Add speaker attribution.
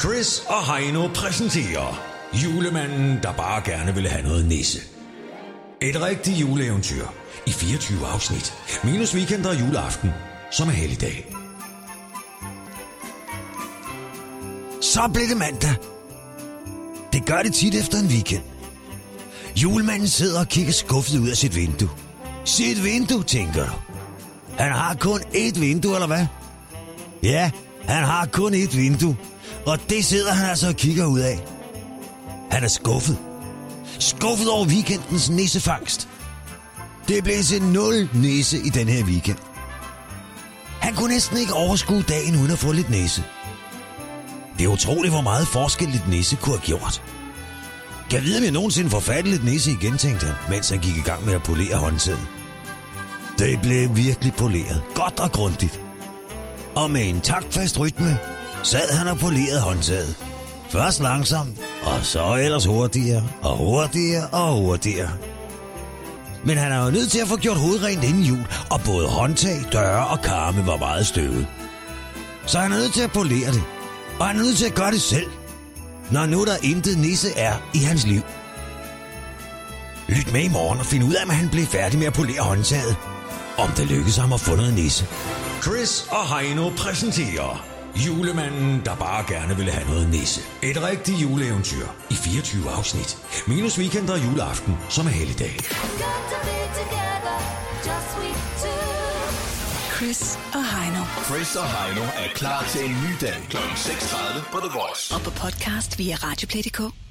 Speaker 1: Chris og Heino præsenterer Julemanden, der bare gerne ville have noget nisse. Et rigtigt juleeventyr i 24 afsnit. Minus weekend og juleaften, som er helligdag.
Speaker 2: Så blev det mandag. Det gør det tit efter en weekend. Julemanden sidder og kigger skuffet ud af sit vindue. Sit vindue, tænker du. Han har kun ét vindue, eller hvad? Ja, han har kun ét vindue. Og det sidder han altså og kigger ud af. Han er skuffet. Skuffet over weekendens nissefangst. Det blev til nul nisse i den her weekend. Han kunne næsten ikke overskue dagen uden at få lidt næse. Det er utroligt, hvor meget forskel lidt nisse kunne have gjort. Kan vide, om jeg nogensinde får fat i lidt nisse igen, tænkte han, mens han gik i gang med at polere håndtaget. Det blev virkelig poleret, godt og grundigt. Og med en taktfast rytme sad han og polerede håndtaget. Først langsomt, og så ellers hurtigere, og hurtigere og hurtigere. Men han er jo nødt til at få gjort hovedrent inden jul, og både håndtag, døre og karme var meget støvet. Så han er nødt til at polere det, og han er nødt til at gøre det selv, når nu der intet nisse er i hans liv. Lyt med i morgen og find ud af, om han blev færdig med at polere håndtaget. Om det lykkes ham at få noget nisse.
Speaker 1: Chris og Heino præsenterer Julemanden, der bare gerne ville have noget nisse. Et rigtigt juleeventyr i 24 afsnit. Minus weekend og juleaften, som er helligdag.
Speaker 3: Chris og Heino.
Speaker 4: Chris og Heino er klar til en ny dag kl. 6.30 på The Voice.
Speaker 3: Og på podcast via Radioplay.dk.